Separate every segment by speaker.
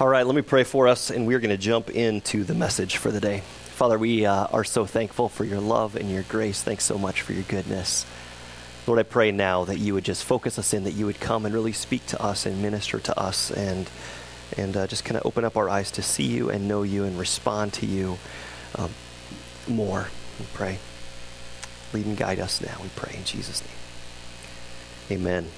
Speaker 1: All right, let me pray for us, and we're going to jump into the message for the day. Father, we uh, are so thankful for your love and your grace. Thanks so much for your goodness. Lord, I pray now that you would just focus us in, that you would come and really speak to us and minister to us, and and uh, just kind of open up our eyes to see you and know you and respond to you um, more. We pray. Lead and guide us now. We pray in Jesus' name. Amen.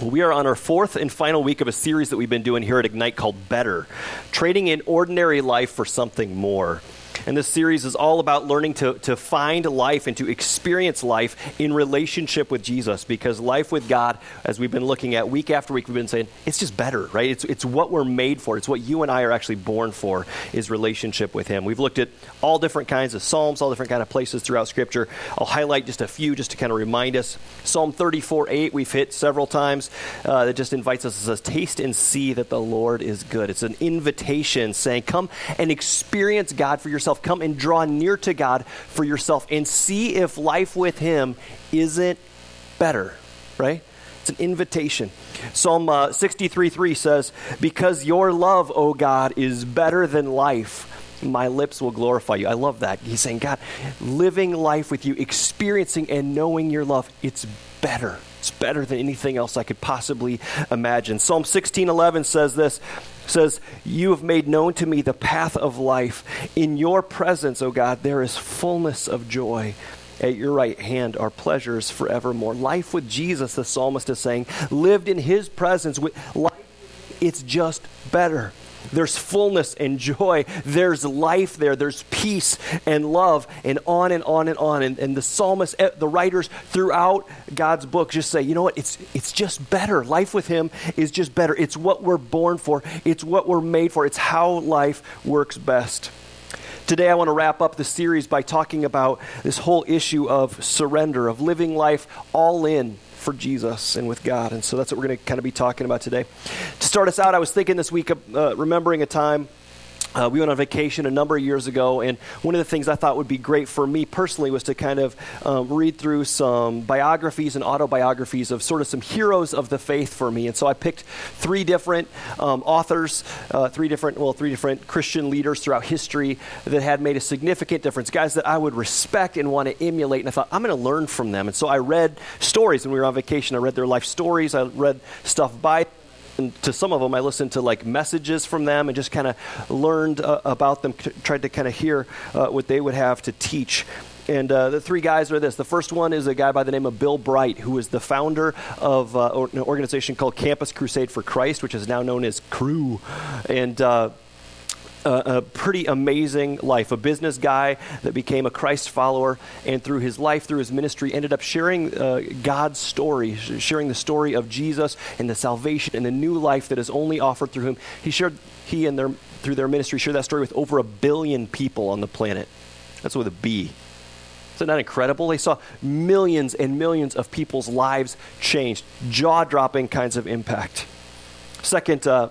Speaker 1: Well, we are on our fourth and final week of a series that we've been doing here at Ignite called Better Trading in Ordinary Life for Something More. And this series is all about learning to, to find life and to experience life in relationship with Jesus because life with God, as we've been looking at week after week, we've been saying it's just better, right? It's, it's what we're made for. It's what you and I are actually born for is relationship with Him. We've looked at all different kinds of Psalms, all different kind of places throughout Scripture. I'll highlight just a few just to kind of remind us. Psalm 34 8, we've hit several times. Uh, that just invites us, it says, Taste and see that the Lord is good. It's an invitation saying, Come and experience God for yourself yourself. Come and draw near to God for yourself and see if life with Him isn't better, right? It's an invitation. Psalm uh, 63 3 says, Because your love, O God, is better than life my lips will glorify you. I love that. He's saying, God, living life with you, experiencing and knowing your love, it's better. It's better than anything else I could possibly imagine. Psalm 16:11 says this says, You have made known to me the path of life. In your presence, O God, there is fullness of joy. At your right hand are pleasures forevermore. Life with Jesus, the psalmist is saying, lived in his presence, with life, it's just better. There's fullness and joy. There's life there. There's peace and love, and on and on and on. And, and the psalmist, eh, the writers throughout God's book just say, you know what? It's, it's just better. Life with Him is just better. It's what we're born for, it's what we're made for, it's how life works best. Today, I want to wrap up the series by talking about this whole issue of surrender, of living life all in for Jesus and with God. And so that's what we're going to kind of be talking about today. To start us out, I was thinking this week of uh, remembering a time uh, we went on vacation a number of years ago, and one of the things I thought would be great for me personally was to kind of um, read through some biographies and autobiographies of sort of some heroes of the faith for me. And so I picked three different um, authors, uh, three different, well, three different Christian leaders throughout history that had made a significant difference, guys that I would respect and want to emulate. And I thought, I'm going to learn from them. And so I read stories when we were on vacation. I read their life stories, I read stuff by to some of them, I listened to like messages from them and just kind of learned uh, about them, tried to kind of hear uh, what they would have to teach. And uh, the three guys are this. The first one is a guy by the name of Bill Bright, who is the founder of uh, an organization called Campus Crusade for Christ, which is now known as Cru. And uh, a, a, pretty amazing life. A business guy that became a Christ follower, and through his life, through his ministry, ended up sharing uh, God's story, sharing the story of Jesus and the salvation and the new life that is only offered through him. He shared, he and their through their ministry, shared that story with over a billion people on the planet. That's with a B. Isn't that incredible? They saw millions and millions of people's lives changed, jaw dropping kinds of impact. Second, uh,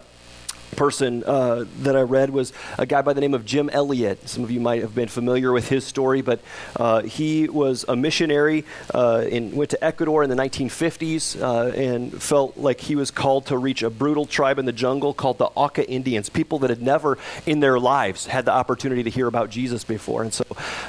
Speaker 1: person uh, that I read was a guy by the name of Jim Elliot. Some of you might have been familiar with his story, but uh, he was a missionary uh, and went to Ecuador in the 1950s uh, and felt like he was called to reach a brutal tribe in the jungle called the Auca Indians, people that had never in their lives had the opportunity to hear about Jesus before. And so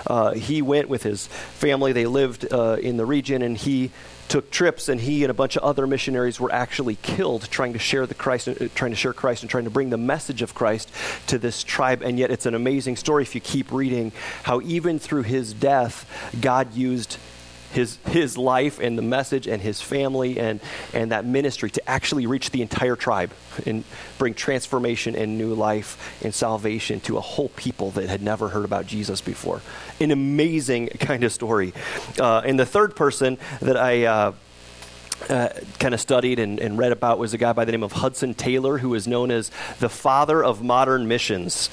Speaker 1: uh, he went with his family. They lived uh, in the region, and he took trips, and he and a bunch of other missionaries were actually killed trying to share the Christ, uh, trying to share Christ, and trying to bring the message of Christ to this tribe. And yet, it's an amazing story if you keep reading how even through his death, God used his, his life and the message and his family and, and that ministry to actually reach the entire tribe and bring transformation and new life and salvation to a whole people that had never heard about Jesus before. An amazing kind of story. Uh, and the third person that I. Uh, uh, kind of studied and, and, read about was a guy by the name of Hudson Taylor, who is known as the father of modern missions.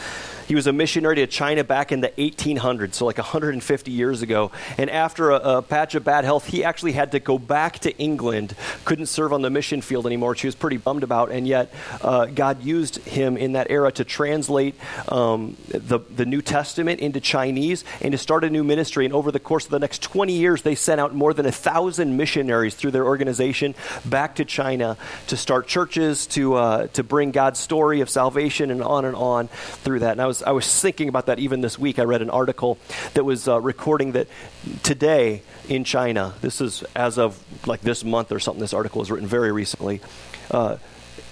Speaker 1: He was a missionary to China back in the 1800s, so like 150 years ago. And after a, a, patch of bad health, he actually had to go back to England. Couldn't serve on the mission field anymore, which he was pretty bummed about. And yet, uh, God used him in that era to translate um, the, the New Testament into Chinese and to start a new ministry. And over the course of the next 20 years, they sent out more than a thousand missionaries through their organization back to China to start churches, to, uh, to bring God's story of salvation, and on and on through that. And I was, I was thinking about that even this week. I read an article that was uh, recording that today in China, this is as of like this month or something, this article was written very recently. Uh,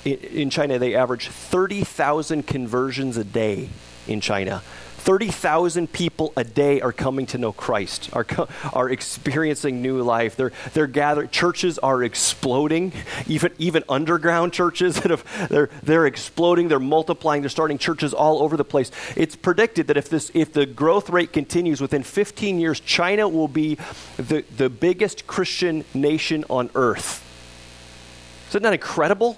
Speaker 1: in China, they average 30,000 conversions a day in China. 30,000 people a day are coming to know Christ, are, are experiencing new life. They're, they're gathering, churches are exploding, even, even underground churches that have, they're, they're exploding, they're multiplying, they're starting churches all over the place. It's predicted that if, this, if the growth rate continues within 15 years, China will be the, the biggest Christian nation on earth. Isn't that incredible?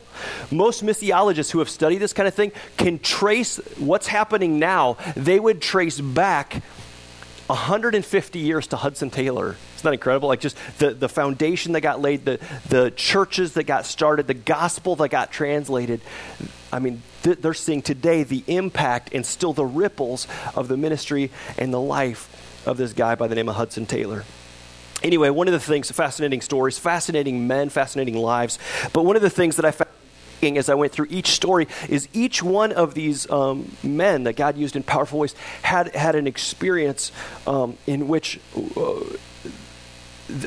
Speaker 1: Most missiologists who have studied this kind of thing can trace what's happening now. They would trace back 150 years to Hudson Taylor. Isn't that incredible? Like just the, the foundation that got laid, the, the churches that got started, the gospel that got translated. I mean, th- they're seeing today the impact and still the ripples of the ministry and the life of this guy by the name of Hudson Taylor. Anyway, one of the things, fascinating stories, fascinating men, fascinating lives. But one of the things that I found as I went through each story is each one of these um, men that God used in powerful ways had had an experience um, in which. Uh,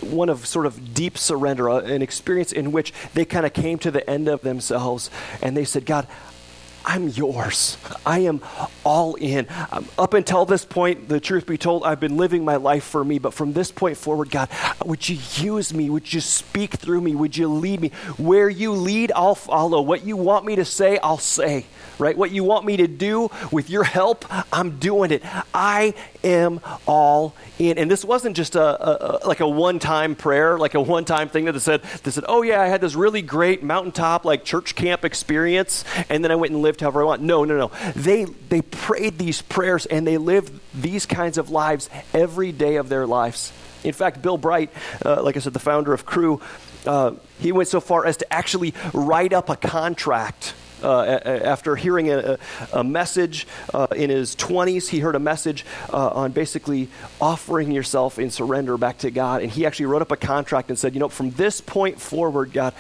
Speaker 1: one of sort of deep surrender, uh, an experience in which they kind of came to the end of themselves and they said, God, I'm yours. I am all in. Um, up until this point, the truth be told, I've been living my life for me. But from this point forward, God, would you use me? Would you speak through me? Would you lead me? Where you lead, I'll follow. What you want me to say, I'll say. Right? What you want me to do with your help, I'm doing it. I am all in. And this wasn't just a, a, a like a one-time prayer, like a one-time thing that said, that said, oh yeah, I had this really great mountaintop like church camp experience, and then I went and lived however I want. No, no, no. They they prayed these prayers and they lived these kinds of lives every day of their lives. In fact, Bill Bright, uh, like I said, the founder of Cru, uh, he went so far as to actually write up a contract uh, after hearing a, a message uh, in his 20s, he heard a message uh, on basically offering yourself in surrender back to God. And he actually wrote up a contract and said, You know, from this point forward, God,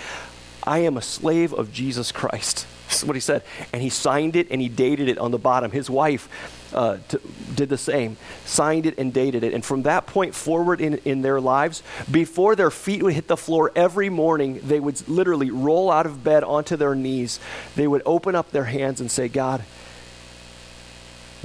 Speaker 1: I am a slave of Jesus Christ. That's what he said. And he signed it and he dated it on the bottom. His wife uh, to, did the same, signed it and dated it. And from that point forward in, in their lives, before their feet would hit the floor every morning, they would literally roll out of bed onto their knees. They would open up their hands and say, God,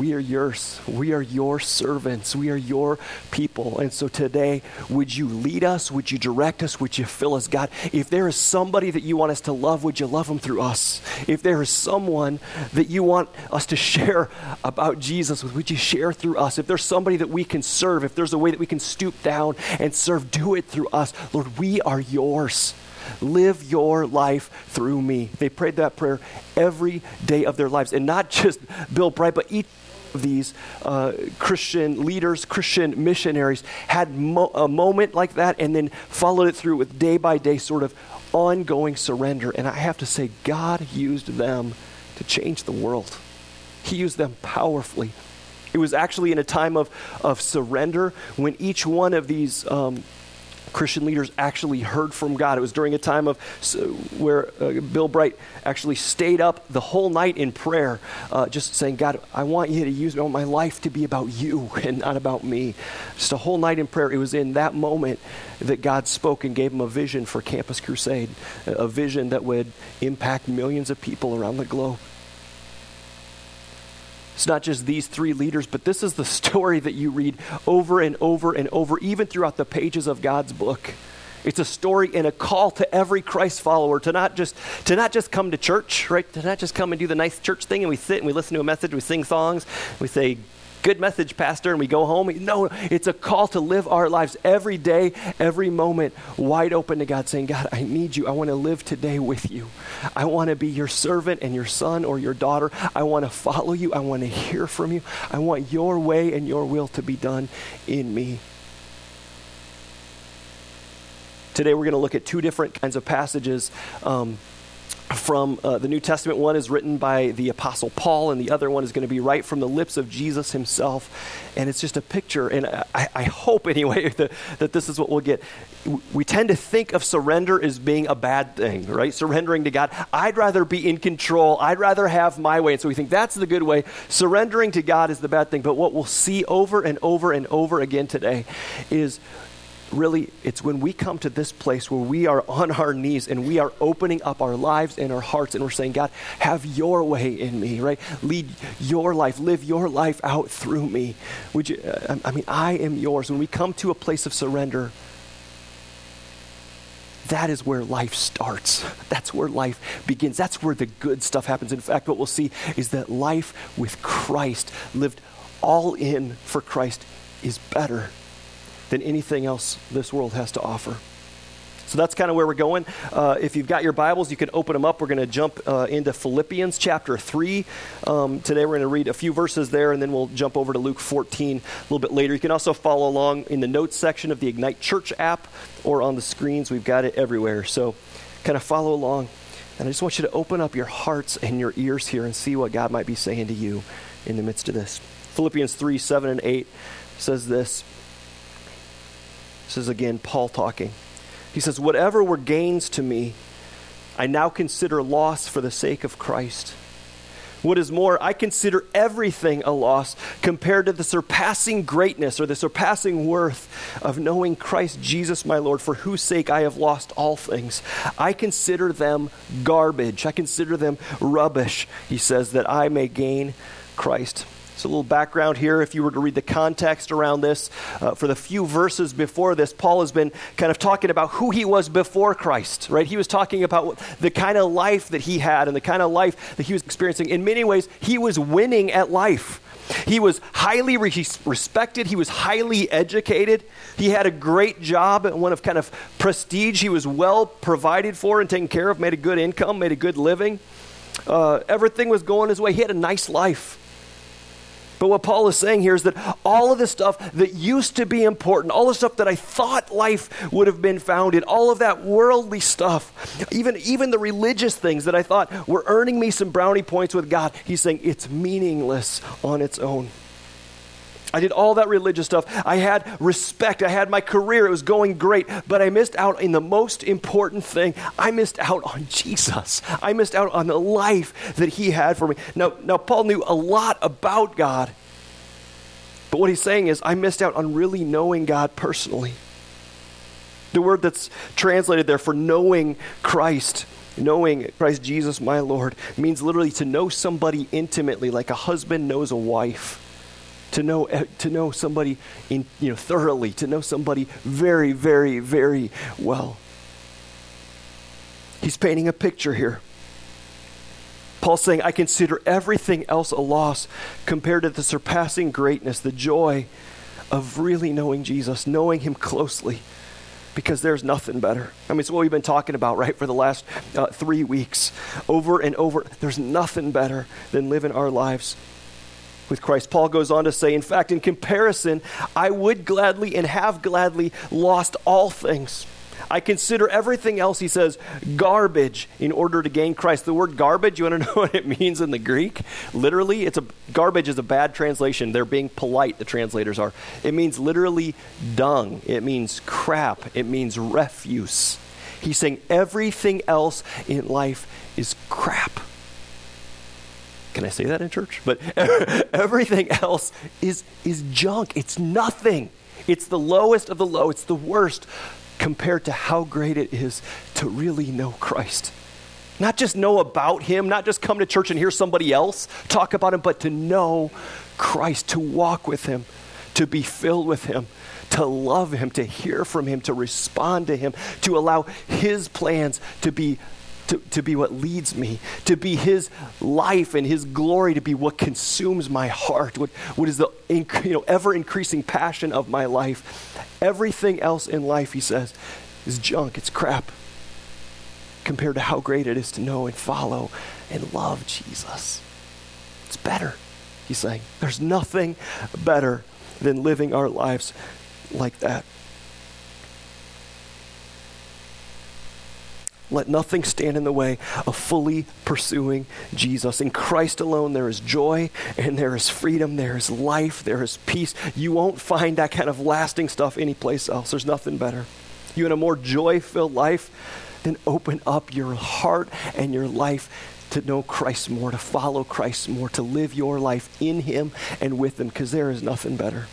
Speaker 1: we are yours. We are your servants. We are your people. And so today, would you lead us? Would you direct us? Would you fill us, God? If there is somebody that you want us to love, would you love them through us? If there is someone that you want us to share about Jesus with, would you share through us? If there's somebody that we can serve, if there's a way that we can stoop down and serve, do it through us. Lord, we are yours. Live your life through me. They prayed that prayer every day of their lives. And not just Bill Bright, but each these uh, Christian leaders, Christian missionaries had mo- a moment like that and then followed it through with day by day sort of ongoing surrender. And I have to say, God used them to change the world, He used them powerfully. It was actually in a time of, of surrender when each one of these um, Christian leaders actually heard from God. It was during a time of where uh, Bill Bright actually stayed up the whole night in prayer, uh, just saying, God, I want you to use me. I want my life to be about you and not about me. Just a whole night in prayer. It was in that moment that God spoke and gave him a vision for Campus Crusade, a vision that would impact millions of people around the globe. It's not just these three leaders, but this is the story that you read over and over and over, even throughout the pages of God's book. It's a story and a call to every Christ follower to not just to not just come to church, right? To not just come and do the nice church thing and we sit and we listen to a message, we sing songs, we say good message, Pastor, and we go home. No, it's a call to live our lives every day, every moment, wide open to God, saying, God, I need you. I want to live today with you. I want to be your servant and your son or your daughter. I want to follow you. I want to hear from you. I want your way and your will to be done in me. Today, we're going to look at two different kinds of passages. Um, from uh, the New Testament. One is written by the Apostle Paul, and the other one is going to be right from the lips of Jesus himself. And it's just a picture, and I, I hope anyway that, that this is what we'll get. We tend to think of surrender as being a bad thing, right? Surrendering to God. I'd rather be in control, I'd rather have my way. And so we think that's the good way. Surrendering to God is the bad thing. But what we'll see over and over and over again today is really, it's when we come to this place where we are on our knees and we are opening up our lives and our hearts and we're saying, God, have your way in me, right? Lead your life, live your life out through me. Would you, uh, I mean, I am yours. When we come to a place of surrender, that is where life starts. That's where life begins. That's where the good stuff happens. In fact, what we'll see is that life with Christ, lived all in for Christ, is better than anything else this world has to offer. So that's kind of where we're going. Uh, if you've got your Bibles, you can open them up. We're going to jump uh, into Philippians chapter 3. Um, today we're going to read a few verses there, and then we'll jump over to Luke 14 a little bit later. You can also follow along in the notes section of the Ignite Church app or on the screens. We've got it everywhere. So kind of follow along. And I just want you to open up your hearts and your ears here and see what God might be saying to you in the midst of this. Philippians 3 7 and 8 says this. This is again Paul talking. He says, Whatever were gains to me, I now consider loss for the sake of Christ. What is more, I consider everything a loss compared to the surpassing greatness or the surpassing worth of knowing Christ Jesus my Lord, for whose sake I have lost all things. I consider them garbage. I consider them rubbish, he says, that I may gain Christ. So, a little background here. If you were to read the context around this, uh, for the few verses before this, Paul has been kind of talking about who he was before Christ, right? He was talking about the kind of life that he had and the kind of life that he was experiencing. In many ways, he was winning at life. He was highly re- respected. He was highly educated. He had a great job, one of kind of prestige. He was well provided for and taken care of, made a good income, made a good living. Uh, everything was going his way. He had a nice life. But what Paul is saying here is that all of the stuff that used to be important, all the stuff that I thought life would have been found in, all of that worldly stuff, even, even the religious things that I thought were earning me some brownie points with God, he's saying it's meaningless on its own. I did all that religious stuff. I had respect. I had my career. It was going great. But I missed out in the most important thing. I missed out on Jesus. I missed out on the life that he had for me. Now, now Paul knew a lot about God. But what he's saying is, I missed out on really knowing God personally. The word that's translated there for knowing Christ knowing Christ Jesus, my Lord, means literally to know somebody intimately, like a husband knows a wife to know eh, to know somebody in, you know thoroughly, to know somebody very, very, very well. He's painting a picture here. Paul's saying, I consider everything else a loss compared to the surpassing greatness, the joy of really knowing Jesus, knowing him closely, because there's nothing better. I mean, it's what we've been talking about, right, for the last uh, three weeks. Over and over, there's nothing better than living our lives with Christ. Paul goes on to say, in fact, in comparison, I would gladly and have gladly lost all things. I consider everything else, he says, garbage in order to gain Christ. The word garbage, you want to know what it means in the Greek? Literally, it's a garbage is a bad translation. They're being polite, the translators are. It means literally dung. It means crap. It means refuse. He's saying everything else in life is crap. Can I say that in church? But everything else is, is junk. It's nothing. It's the lowest of the low. It's the worst compared to how great it is to really know Christ. Not just know about Him, not just come to church and hear somebody else talk about Him, but to know Christ, to walk with Him, to be filled with Him, to love Him, to hear from Him, to respond to Him, to allow His plans to be to, to be what leads me, to be His life and His glory, to be what consumes my heart, what, what is the you know, ever increasing passion of my life. Everything else in life, He says, is junk, it's crap, compared to how great it is to know and follow and love Jesus. It's better, He's saying. There's nothing better than living our lives like that. Let nothing stand in the way of fully pursuing Jesus. In Christ alone, there is joy and there is freedom, there is life, there is peace. You won't find that kind of lasting stuff anyplace else. There's nothing better. You want a more joy filled life? Then open up your heart and your life to know Christ more, to follow Christ more, to live your life in Him and with Him, because there is nothing better.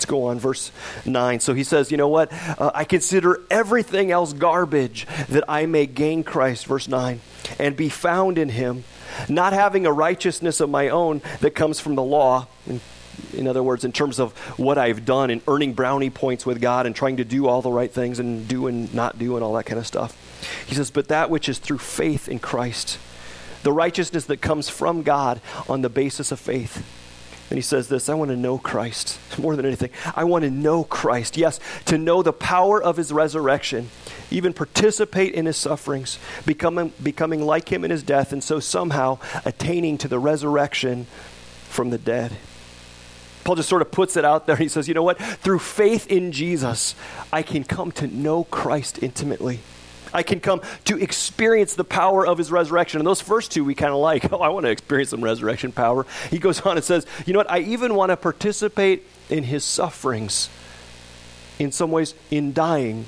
Speaker 1: Let's go on, verse 9. So he says, You know what? Uh, I consider everything else garbage that I may gain Christ, verse 9, and be found in him, not having a righteousness of my own that comes from the law. In, in other words, in terms of what I've done and earning brownie points with God and trying to do all the right things and do and not do and all that kind of stuff. He says, But that which is through faith in Christ, the righteousness that comes from God on the basis of faith and he says this I want to know Christ more than anything. I want to know Christ. Yes, to know the power of his resurrection, even participate in his sufferings, becoming, becoming like him in his death, and so somehow attaining to the resurrection from the dead. Paul just sort of puts it out there. He says, You know what? Through faith in Jesus, I can come to know Christ intimately. I can come to experience the power of his resurrection. And those first two we kind of like. Oh, I want to experience some resurrection power. He goes on and says, You know what? I even want to participate in his sufferings, in some ways, in dying,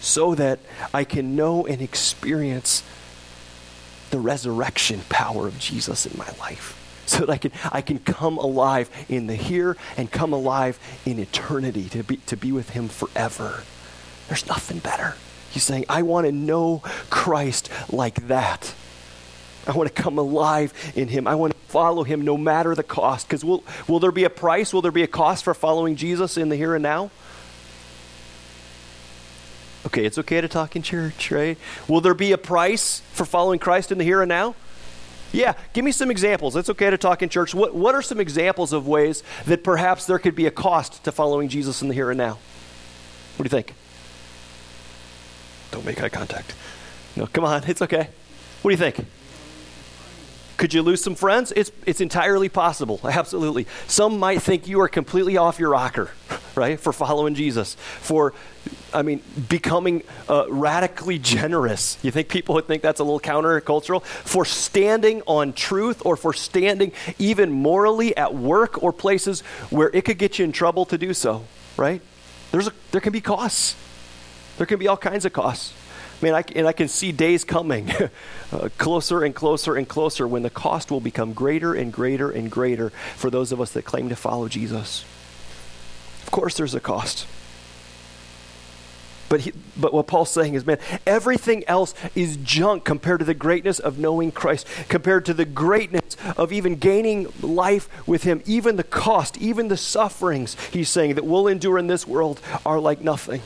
Speaker 1: so that I can know and experience the resurrection power of Jesus in my life. So that I can, I can come alive in the here and come alive in eternity to be, to be with him forever. There's nothing better. He's saying, I want to know Christ like that. I want to come alive in him. I want to follow him no matter the cost. Because will, will there be a price? Will there be a cost for following Jesus in the here and now? Okay, it's okay to talk in church, right? Will there be a price for following Christ in the here and now? Yeah, give me some examples. It's okay to talk in church. What, what are some examples of ways that perhaps there could be a cost to following Jesus in the here and now? What do you think? Don't make eye contact. No, come on, it's okay. What do you think? Could you lose some friends? It's, it's entirely possible. Absolutely. Some might think you are completely off your rocker, right, for following Jesus, for, I mean, becoming uh, radically generous. You think people would think that's a little countercultural? For standing on truth or for standing even morally at work or places where it could get you in trouble to do so, right? There's a, there can be costs. There can be all kinds of costs. I mean, I, and I can see days coming uh, closer and closer and closer when the cost will become greater and greater and greater for those of us that claim to follow Jesus. Of course, there's a cost. But, he, but what Paul's saying is, man, everything else is junk compared to the greatness of knowing Christ, compared to the greatness of even gaining life with Him. Even the cost, even the sufferings, he's saying, that we'll endure in this world are like nothing.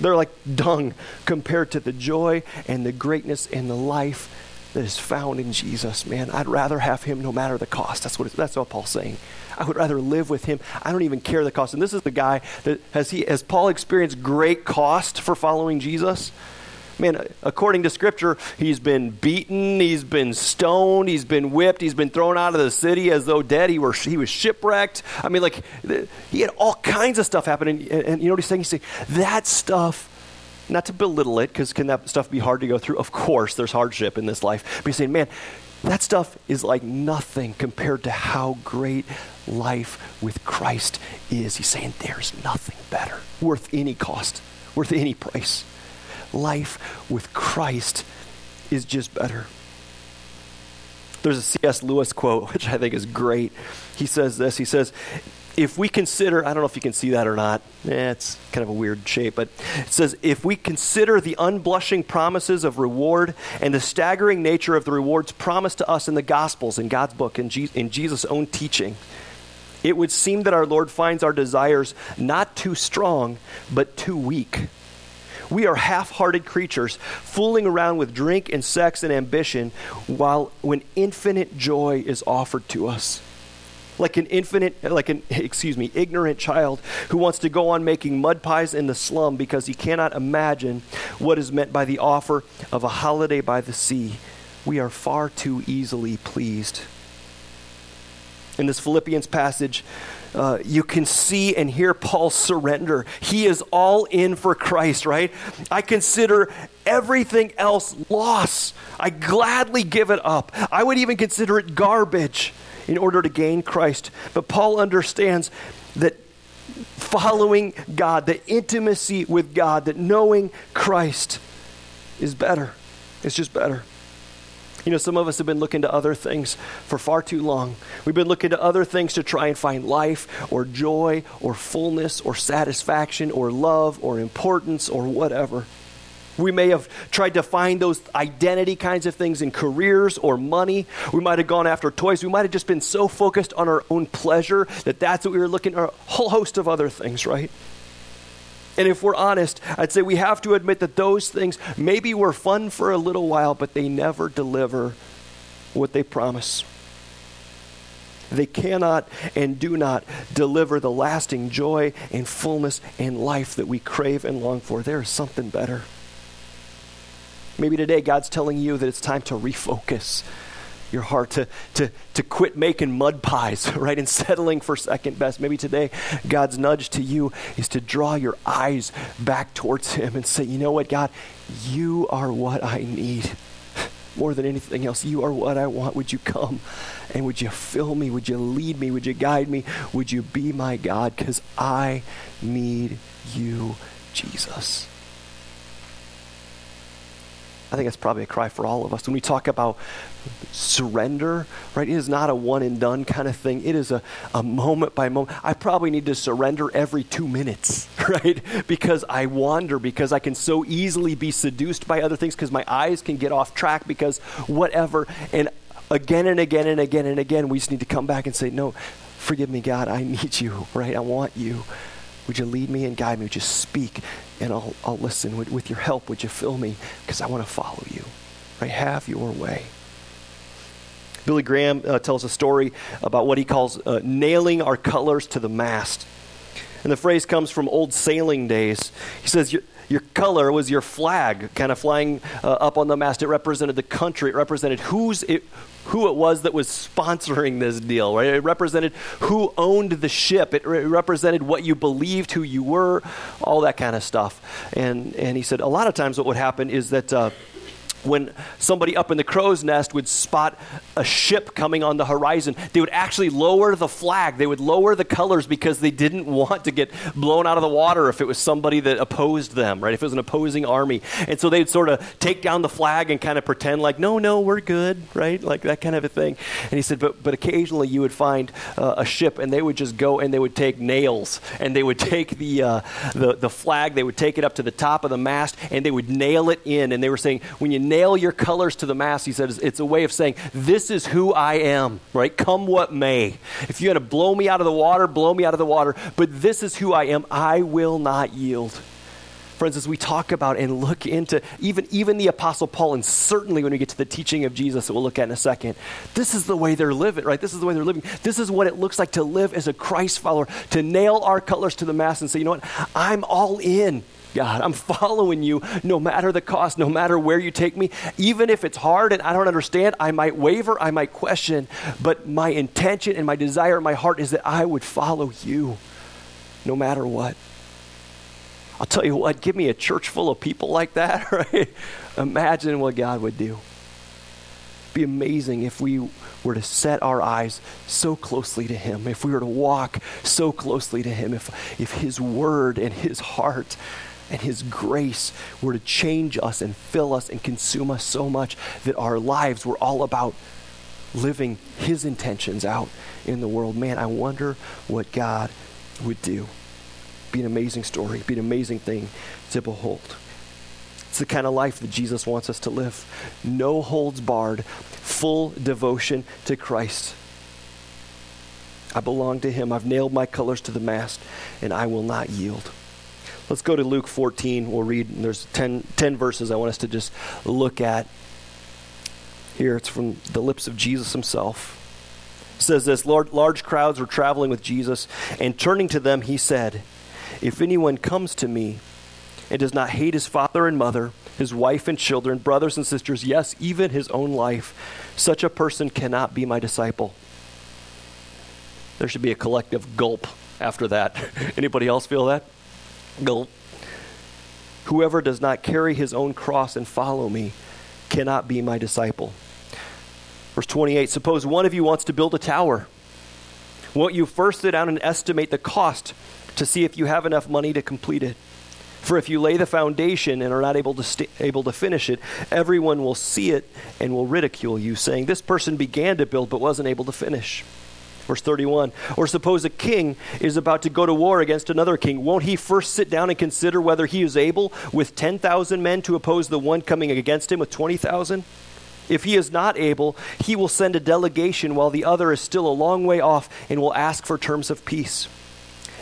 Speaker 1: They're like dung compared to the joy and the greatness and the life that is found in Jesus. Man, I'd rather have him no matter the cost. That's what, that's what Paul's saying. I would rather live with him. I don't even care the cost. And this is the guy that has he has Paul experienced great cost for following Jesus? Man, according to Scripture, he's been beaten, he's been stoned, he's been whipped, he's been thrown out of the city as though dead. He, were, he was shipwrecked. I mean, like, he had all kinds of stuff happening. And, and you know what he's saying? He's saying, that stuff, not to belittle it, because can that stuff be hard to go through? Of course, there's hardship in this life. But he's saying, man, that stuff is like nothing compared to how great life with Christ is. He's saying there's nothing better, worth any cost, worth any price life with Christ is just better. There's a C.S. Lewis quote, which I think is great. He says this He says, if we consider, I don't know if you can see that or not, eh, it's kind of a weird shape, but it says, if we consider the unblushing promises of reward and the staggering nature of the rewards promised to us in the Gospels, in God's book, in, Je- in Jesus' own teaching, it would seem that our Lord finds our desires not too strong, but too weak. We are half hearted creatures, fooling around with drink and sex and ambition, while when infinite joy is offered to us. Like an infinite, like an, excuse me, ignorant child who wants to go on making mud pies in the slum because he cannot imagine what is meant by the offer of a holiday by the sea. We are far too easily pleased. In this Philippians passage, uh, you can see and hear Paul's surrender. He is all in for Christ, right? I consider everything else loss. I gladly give it up. I would even consider it garbage in order to gain Christ. But Paul understands that following God, the intimacy with God, that knowing Christ is better. It's just better. You know, some of us have been looking to other things for far too long. We've been looking to other things to try and find life or joy or fullness or satisfaction or love or importance or whatever. We may have tried to find those identity kinds of things in careers or money. We might have gone after toys. We might have just been so focused on our own pleasure that that's what we were looking at, a whole host of other things, right? And if we're honest, I'd say we have to admit that those things maybe were fun for a little while, but they never deliver what they promise. They cannot and do not deliver the lasting joy and fullness and life that we crave and long for. There is something better. Maybe today God's telling you that it's time to refocus your heart to, to, to quit making mud pies, right, and settling for second best. Maybe today God's nudge to you is to draw your eyes back towards Him and say, you know what, God, you are what I need. More than anything else, you are what I want. Would you come and would you fill me? Would you lead me? Would you guide me? Would you be my God? Because I need you, Jesus. I think that's probably a cry for all of us. When we talk about surrender, right, it is not a one and done kind of thing. It is a, a moment by moment. I probably need to surrender every two minutes, right? Because I wander, because I can so easily be seduced by other things, because my eyes can get off track, because whatever. And again and again and again and again, we just need to come back and say, No, forgive me, God. I need you, right? I want you. Would you lead me and guide me? Would you speak and I'll, I'll listen. With, with your help, would you fill me? Because I want to follow you. Right? Have your way. Billy Graham uh, tells a story about what he calls uh, nailing our colors to the mast. And the phrase comes from old sailing days. He says, Your, your color was your flag kind of flying uh, up on the mast. It represented the country, it represented who's it, who it was that was sponsoring this deal, right? It represented who owned the ship. It re- represented what you believed, who you were, all that kind of stuff. And, and he said a lot of times what would happen is that uh, when somebody up in the crow's nest would spot a ship coming on the horizon, they would actually lower the flag. They would lower the colors because they didn't want to get blown out of the water if it was somebody that opposed them, right? If it was an opposing army. And so they'd sort of take down the flag and kind of pretend like, no, no, we're good, right? Like that kind of a thing. And he said, but, but occasionally you would find uh, a ship and they would just go and they would take nails and they would take the, uh, the, the flag, they would take it up to the top of the mast and they would nail it in. And they were saying, when you nail your colors to the mast, he said, it's a way of saying, This is who I am, right? Come what may. If you're going to blow me out of the water, blow me out of the water. But this is who I am. I will not yield. Friends, as we talk about and look into even, even the Apostle Paul, and certainly when we get to the teaching of Jesus that we'll look at in a second, this is the way they're living, right? This is the way they're living. This is what it looks like to live as a Christ follower, to nail our colors to the mast and say, you know what? I'm all in. God. I'm following you no matter the cost, no matter where you take me. Even if it's hard and I don't understand, I might waver, I might question, but my intention and my desire in my heart is that I would follow you no matter what. I'll tell you what, give me a church full of people like that, right? Imagine what God would do. It'd be amazing if we were to set our eyes so closely to Him, if we were to walk so closely to Him, if, if His Word and His heart and His grace were to change us and fill us and consume us so much that our lives were all about living His intentions out in the world. Man, I wonder what God would do. Be an amazing story, be an amazing thing to behold. It's the kind of life that Jesus wants us to live. No holds barred, full devotion to Christ. I belong to Him. I've nailed my colors to the mast, and I will not yield. Let's go to Luke 14. We'll read, there's 10, 10 verses I want us to just look at. Here it's from the lips of Jesus himself. It says this large crowds were traveling with Jesus, and turning to them, he said, If anyone comes to me and does not hate his father and mother, his wife and children, brothers and sisters, yes, even his own life, such a person cannot be my disciple. There should be a collective gulp after that. Anybody else feel that? Gulp. Whoever does not carry his own cross and follow me cannot be my disciple. Verse 28 Suppose one of you wants to build a tower. Won't you first sit down and estimate the cost to see if you have enough money to complete it? For if you lay the foundation and are not able to, st- able to finish it, everyone will see it and will ridicule you, saying, This person began to build but wasn't able to finish. Verse 31. Or suppose a king is about to go to war against another king. Won't he first sit down and consider whether he is able with 10,000 men to oppose the one coming against him with 20,000? If he is not able, he will send a delegation while the other is still a long way off and will ask for terms of peace.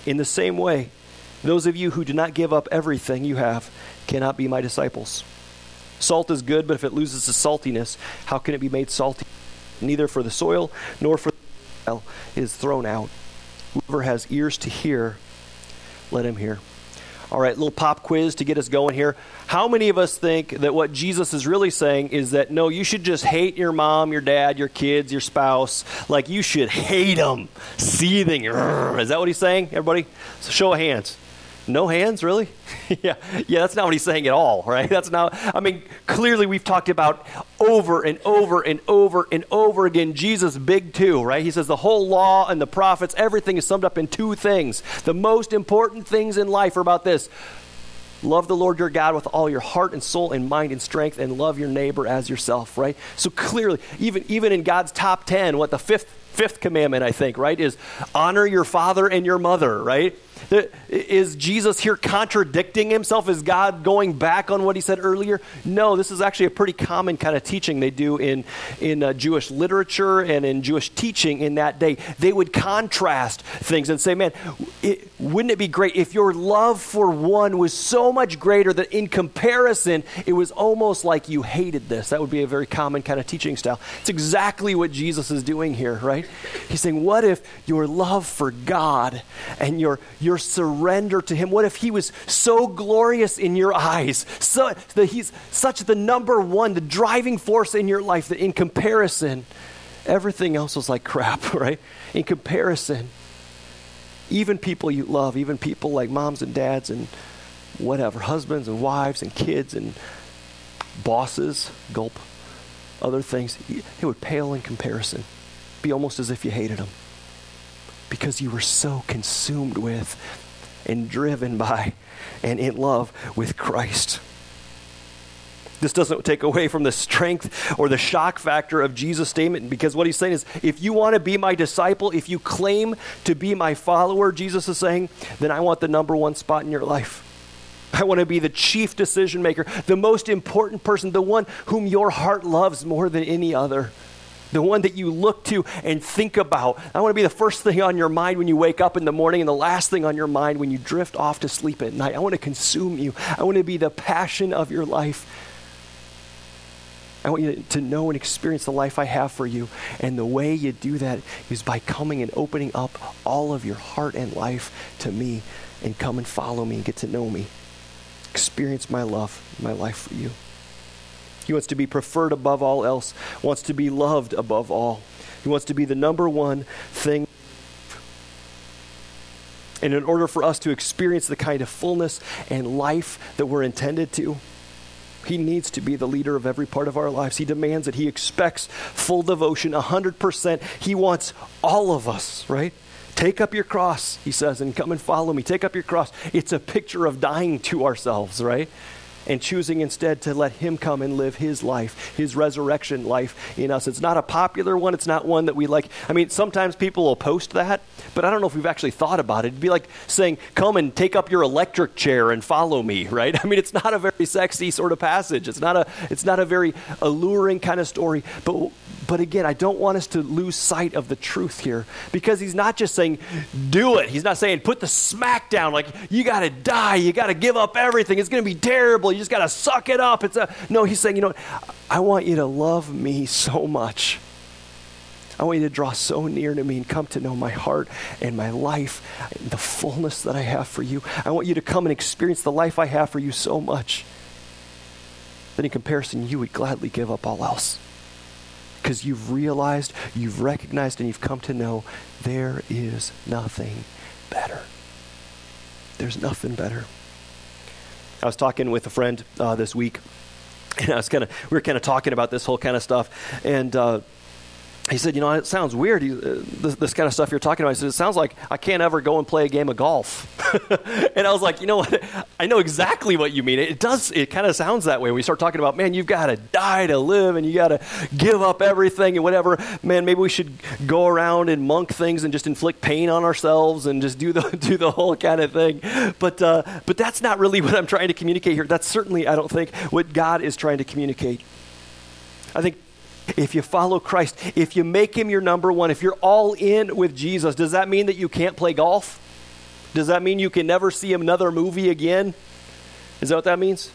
Speaker 1: In the same way, those of you who do not give up everything you have cannot be my disciples. Salt is good, but if it loses its saltiness, how can it be made salty? Neither for the soil nor for is thrown out. Whoever has ears to hear, let him hear. All right, little pop quiz to get us going here. How many of us think that what Jesus is really saying is that no, you should just hate your mom, your dad, your kids, your spouse? Like you should hate them, seething. Is that what he's saying, everybody? So show of hands. No hands, really? yeah, yeah. That's not what he's saying at all, right? That's not. I mean, clearly we've talked about over and over and over and over again. Jesus, big two, right? He says the whole law and the prophets, everything is summed up in two things. The most important things in life are about this: love the Lord your God with all your heart and soul and mind and strength, and love your neighbor as yourself, right? So clearly, even even in God's top ten, what the fifth fifth commandment, I think, right, is honor your father and your mother, right? Is Jesus here contradicting himself? Is God going back on what he said earlier? No, this is actually a pretty common kind of teaching they do in, in uh, Jewish literature and in Jewish teaching in that day. They would contrast things and say, man, it, wouldn't it be great if your love for one was so much greater that in comparison, it was almost like you hated this? That would be a very common kind of teaching style. It's exactly what Jesus is doing here, right? He's saying, what if your love for God and your, your surrender to Him? What if He was so glorious in your eyes, so that He's such the number one, the driving force in your life that in comparison, everything else was like crap, right? In comparison, even people you love, even people like moms and dads and whatever, husbands and wives and kids and bosses, gulp, other things, it would pale in comparison. Be almost as if you hated them because you were so consumed with and driven by and in love with Christ. This doesn't take away from the strength or the shock factor of Jesus' statement because what he's saying is if you want to be my disciple, if you claim to be my follower, Jesus is saying, then I want the number one spot in your life. I want to be the chief decision maker, the most important person, the one whom your heart loves more than any other the one that you look to and think about. I want to be the first thing on your mind when you wake up in the morning and the last thing on your mind when you drift off to sleep at night. I want to consume you. I want to be the passion of your life. I want you to know and experience the life I have for you. And the way you do that is by coming and opening up all of your heart and life to me and come and follow me and get to know me. Experience my love, my life for you. He wants to be preferred above all else, wants to be loved above all. He wants to be the number one thing. And in order for us to experience the kind of fullness and life that we're intended to, he needs to be the leader of every part of our lives. He demands it. He expects full devotion, 100%. He wants all of us, right? Take up your cross, he says, and come and follow me. Take up your cross. It's a picture of dying to ourselves, right? And choosing instead to let Him come and live His life, His resurrection life in us. It's not a popular one. It's not one that we like. I mean, sometimes people will post that, but I don't know if we've actually thought about it. It'd be like saying, Come and take up your electric chair and follow me, right? I mean, it's not a very sexy sort of passage. It's not a, it's not a very alluring kind of story. But, but again, I don't want us to lose sight of the truth here because He's not just saying, Do it. He's not saying, Put the smack down, like, you got to die. You got to give up everything. It's going to be terrible. You just got to suck it up. It's a no. He's saying, you know, I want you to love me so much. I want you to draw so near to me and come to know my heart and my life, and the fullness that I have for you. I want you to come and experience the life I have for you so much that in comparison, you would gladly give up all else. Because you've realized, you've recognized, and you've come to know there is nothing better. There's nothing better. I was talking with a friend uh, this week, and I was kind of we were kind of talking about this whole kind of stuff, and uh, he said, you know, it sounds weird, he, uh, this, this, kind of stuff you're talking about. He said, it sounds like I can't ever go and play a game of golf. and I was like, you know what? I know exactly what you mean. It, does, it kind of sounds that way. We start talking about, man, you've got to die to live and you got to give up everything and whatever. Man, maybe we should go around and monk things and just inflict pain on ourselves and just do the, do the whole kind of thing. But, uh, but that's not really what I'm trying to communicate here. That's certainly, I don't think, what God is trying to communicate. I think if you follow Christ, if you make him your number one, if you're all in with Jesus, does that mean that you can't play golf? Does that mean you can never see another movie again? Is that what that means?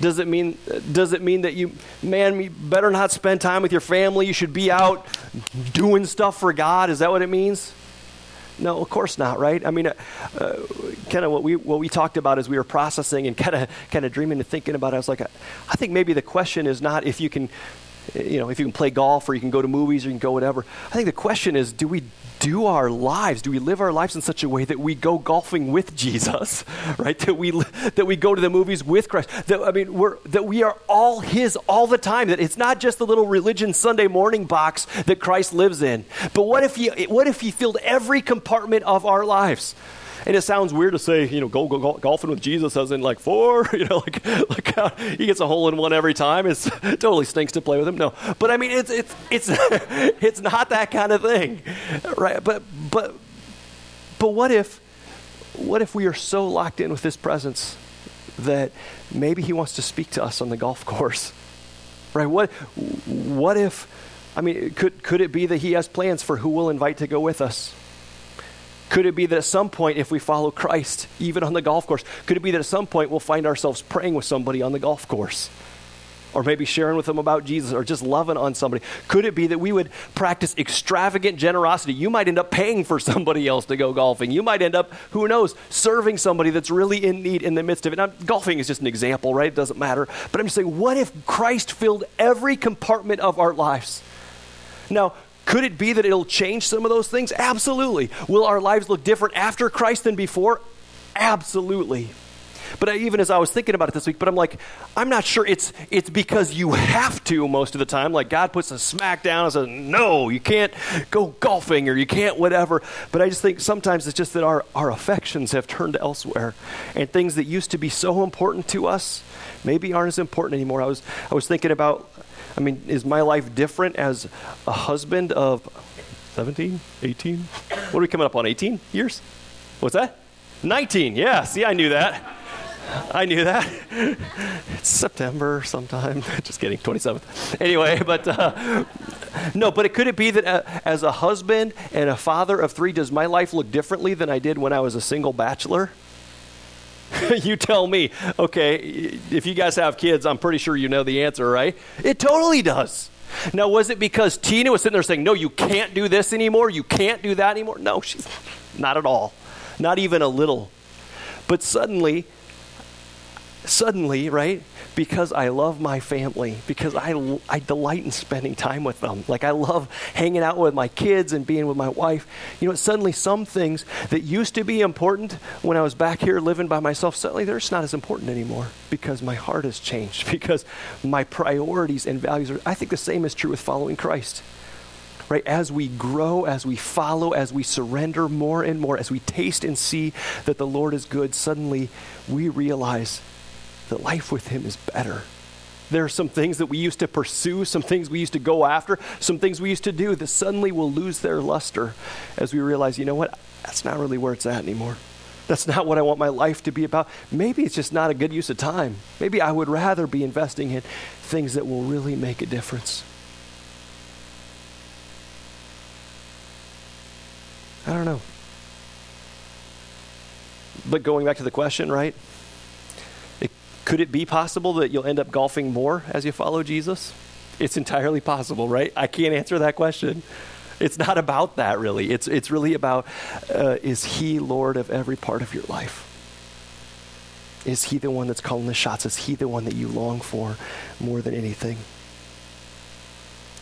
Speaker 1: Does it mean does it mean that you man you better not spend time with your family? You should be out doing stuff for God? Is that what it means? No, of course not, right? I mean, uh, uh, kind of what we what we talked about as we were processing and kind of kind of dreaming and thinking about. It, I was like, I think maybe the question is not if you can you know, if you can play golf or you can go to movies or you can go whatever. I think the question is do we do our lives, do we live our lives in such a way that we go golfing with Jesus, right? That we, that we go to the movies with Christ. That, I mean, we're, that we are all His all the time. That it's not just the little religion Sunday morning box that Christ lives in. But what if He, what if he filled every compartment of our lives? And it sounds weird to say, you know, go, go, go golfing with Jesus as in like four, you know, like, like how he gets a hole in one every time. It's, it totally stinks to play with him. No, but I mean, it's, it's, it's, it's not that kind of thing, right? But, but, but what if, what if we are so locked in with his presence that maybe he wants to speak to us on the golf course, right? What, what if, I mean, could, could it be that he has plans for who we'll invite to go with us? Could it be that at some point, if we follow Christ, even on the golf course, could it be that at some point we'll find ourselves praying with somebody on the golf course? Or maybe sharing with them about Jesus or just loving on somebody. Could it be that we would practice extravagant generosity? You might end up paying for somebody else to go golfing. You might end up, who knows, serving somebody that's really in need in the midst of it. Now, golfing is just an example, right? It doesn't matter. But I'm just saying, what if Christ filled every compartment of our lives? Now, could it be that it'll change some of those things? Absolutely. Will our lives look different after Christ than before? Absolutely. But I, even as I was thinking about it this week, but I'm like, I'm not sure it's it's because you have to most of the time. Like God puts a smack down and says, no, you can't go golfing or you can't whatever. But I just think sometimes it's just that our, our affections have turned elsewhere. And things that used to be so important to us maybe aren't as important anymore. I was I was thinking about I mean, is my life different as a husband of 17, 18? What are we coming up on? 18 years? What's that? 19. Yeah, see, I knew that. I knew that. It's September sometime. Just kidding, 27th. Anyway, but uh, no, but it could it be that uh, as a husband and a father of three, does my life look differently than I did when I was a single bachelor? you tell me. Okay, if you guys have kids, I'm pretty sure you know the answer, right? It totally does. Now, was it because Tina was sitting there saying, No, you can't do this anymore? You can't do that anymore? No, she's not at all. Not even a little. But suddenly, suddenly, right? Because I love my family, because I, I delight in spending time with them. Like I love hanging out with my kids and being with my wife. You know, suddenly some things that used to be important when I was back here living by myself, suddenly they're just not as important anymore because my heart has changed, because my priorities and values are. I think the same is true with following Christ right? As we grow, as we follow, as we surrender more and more, as we taste and see that the Lord is good, suddenly we realize that life with Him is better. There are some things that we used to pursue, some things we used to go after, some things we used to do that suddenly will lose their luster as we realize, you know what? That's not really where it's at anymore. That's not what I want my life to be about. Maybe it's just not a good use of time. Maybe I would rather be investing in things that will really make a difference. I don't know. But going back to the question, right? Could it be possible that you'll end up golfing more as you follow Jesus? It's entirely possible, right? I can't answer that question. It's not about that, really. It's, it's really about uh, is He Lord of every part of your life? Is He the one that's calling the shots? Is He the one that you long for more than anything?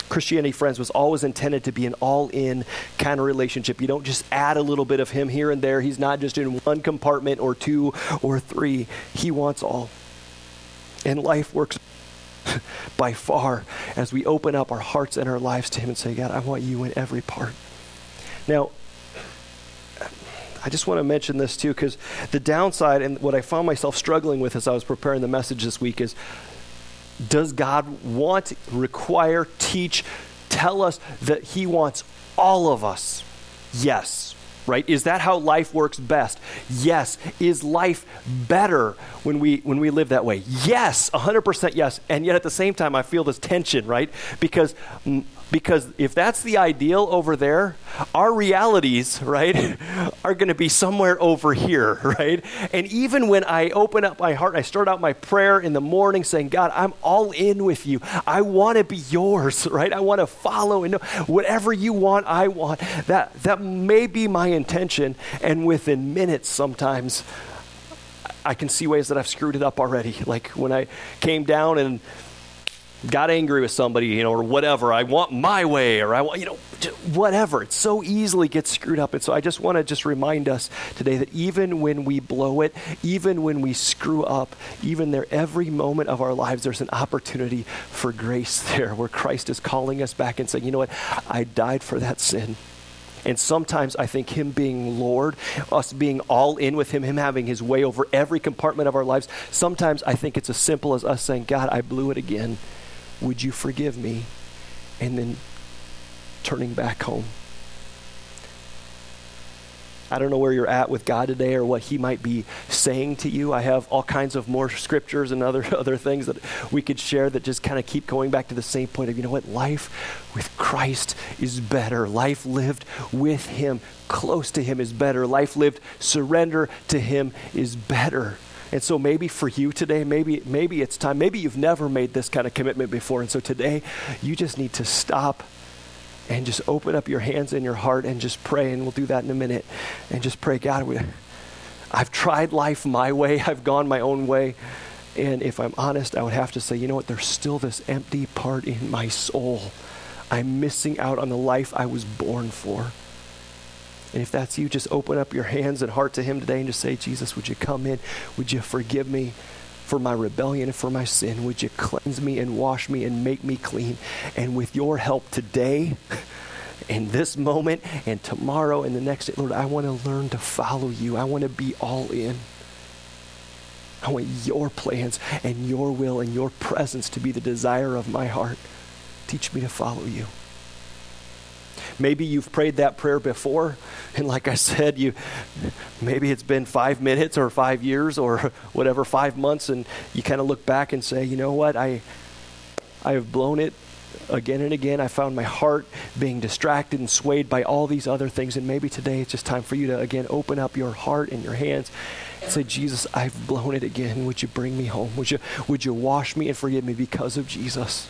Speaker 1: Christianity, friends, was always intended to be an all in kind of relationship. You don't just add a little bit of Him here and there. He's not just in one compartment or two or three, He wants all. And life works by far as we open up our hearts and our lives to Him and say, God, I want you in every part. Now, I just want to mention this too, because the downside and what I found myself struggling with as I was preparing the message this week is does God want, require, teach, tell us that He wants all of us? Yes. Right? Is that how life works best? Yes. Is life better when we when we live that way? Yes, 100% yes. And yet at the same time I feel this tension, right? Because because if that's the ideal over there, our realities, right, are going to be somewhere over here, right? And even when I open up my heart, I start out my prayer in the morning saying, God, I'm all in with you. I want to be yours, right? I want to follow and know whatever you want, I want. That, that may be my intention. And within minutes, sometimes, I can see ways that I've screwed it up already. Like when I came down and got angry with somebody, you know, or whatever. I want my way, or I want, you know, whatever. It so easily gets screwed up. And so I just want to just remind us today that even when we blow it, even when we screw up, even there, every moment of our lives, there's an opportunity for grace there where Christ is calling us back and saying, you know what, I died for that sin. And sometimes I think Him being Lord, us being all in with Him, Him having His way over every compartment of our lives, sometimes I think it's as simple as us saying, God, I blew it again. Would you forgive me? And then turning back home. I don't know where you're at with God today or what He might be saying to you. I have all kinds of more scriptures and other, other things that we could share that just kind of keep going back to the same point of, you know what? Life with Christ is better. Life lived with Him, close to Him, is better. Life lived surrender to Him is better. And so maybe for you today, maybe maybe it's time. Maybe you've never made this kind of commitment before. And so today, you just need to stop and just open up your hands and your heart and just pray. And we'll do that in a minute. And just pray, God, I've tried life my way. I've gone my own way. And if I'm honest, I would have to say, you know what? There's still this empty part in my soul. I'm missing out on the life I was born for. And if that's you, just open up your hands and heart to Him today and just say, Jesus, would you come in? Would you forgive me for my rebellion and for my sin? Would you cleanse me and wash me and make me clean? And with your help today, in this moment, and tomorrow, and the next day, Lord, I want to learn to follow you. I want to be all in. I want your plans and your will and your presence to be the desire of my heart. Teach me to follow you. Maybe you've prayed that prayer before, and like I said, you maybe it's been five minutes or five years or whatever, five months, and you kind of look back and say, you know what, I I have blown it again and again. I found my heart being distracted and swayed by all these other things, and maybe today it's just time for you to again open up your heart and your hands and say, Jesus, I've blown it again. Would you bring me home? Would you would you wash me and forgive me because of Jesus?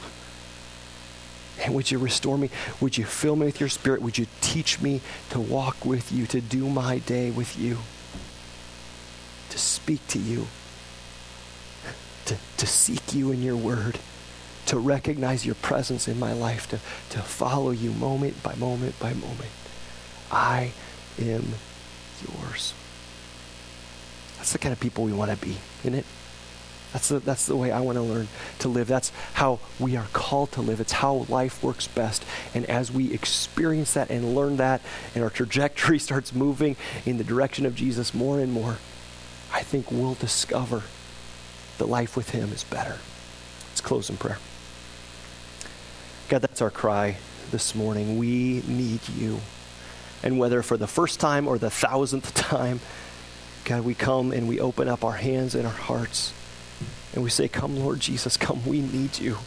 Speaker 1: And would you restore me? Would you fill me with your spirit? Would you teach me to walk with you, to do my day with you, to speak to you, to, to seek you in your word, to recognize your presence in my life, to, to follow you moment by moment by moment? I am yours. That's the kind of people we want to be, isn't it? That's the, that's the way I want to learn to live. That's how we are called to live. It's how life works best. And as we experience that and learn that, and our trajectory starts moving in the direction of Jesus more and more, I think we'll discover that life with Him is better. Let's close in prayer. God, that's our cry this morning. We need you. And whether for the first time or the thousandth time, God, we come and we open up our hands and our hearts and we say, Come, Lord Jesus, come, we need you.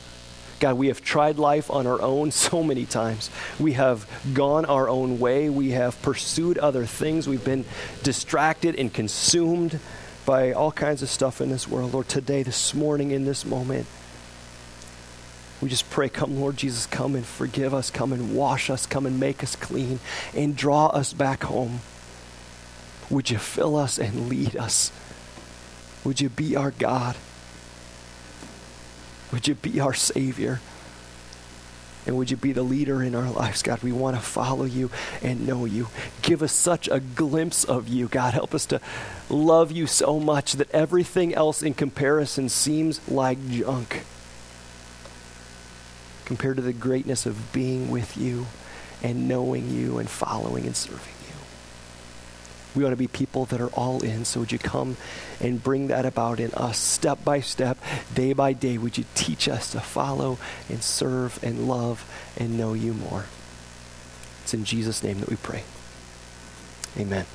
Speaker 1: God, we have tried life on our own so many times. We have gone our own way. We have pursued other things. We've been distracted and consumed by all kinds of stuff in this world. Lord, today, this morning, in this moment, we just pray, come, Lord Jesus, come and forgive us, come and wash us, come and make us clean, and draw us back home. Would you fill us and lead us? Would you be our God? Would you be our Savior? And would you be the leader in our lives, God? We want to follow you and know you. Give us such a glimpse of you, God. Help us to love you so much that everything else in comparison seems like junk compared to the greatness of being with you and knowing you and following and serving. We want to be people that are all in. So would you come and bring that about in us step by step, day by day? Would you teach us to follow and serve and love and know you more? It's in Jesus' name that we pray. Amen.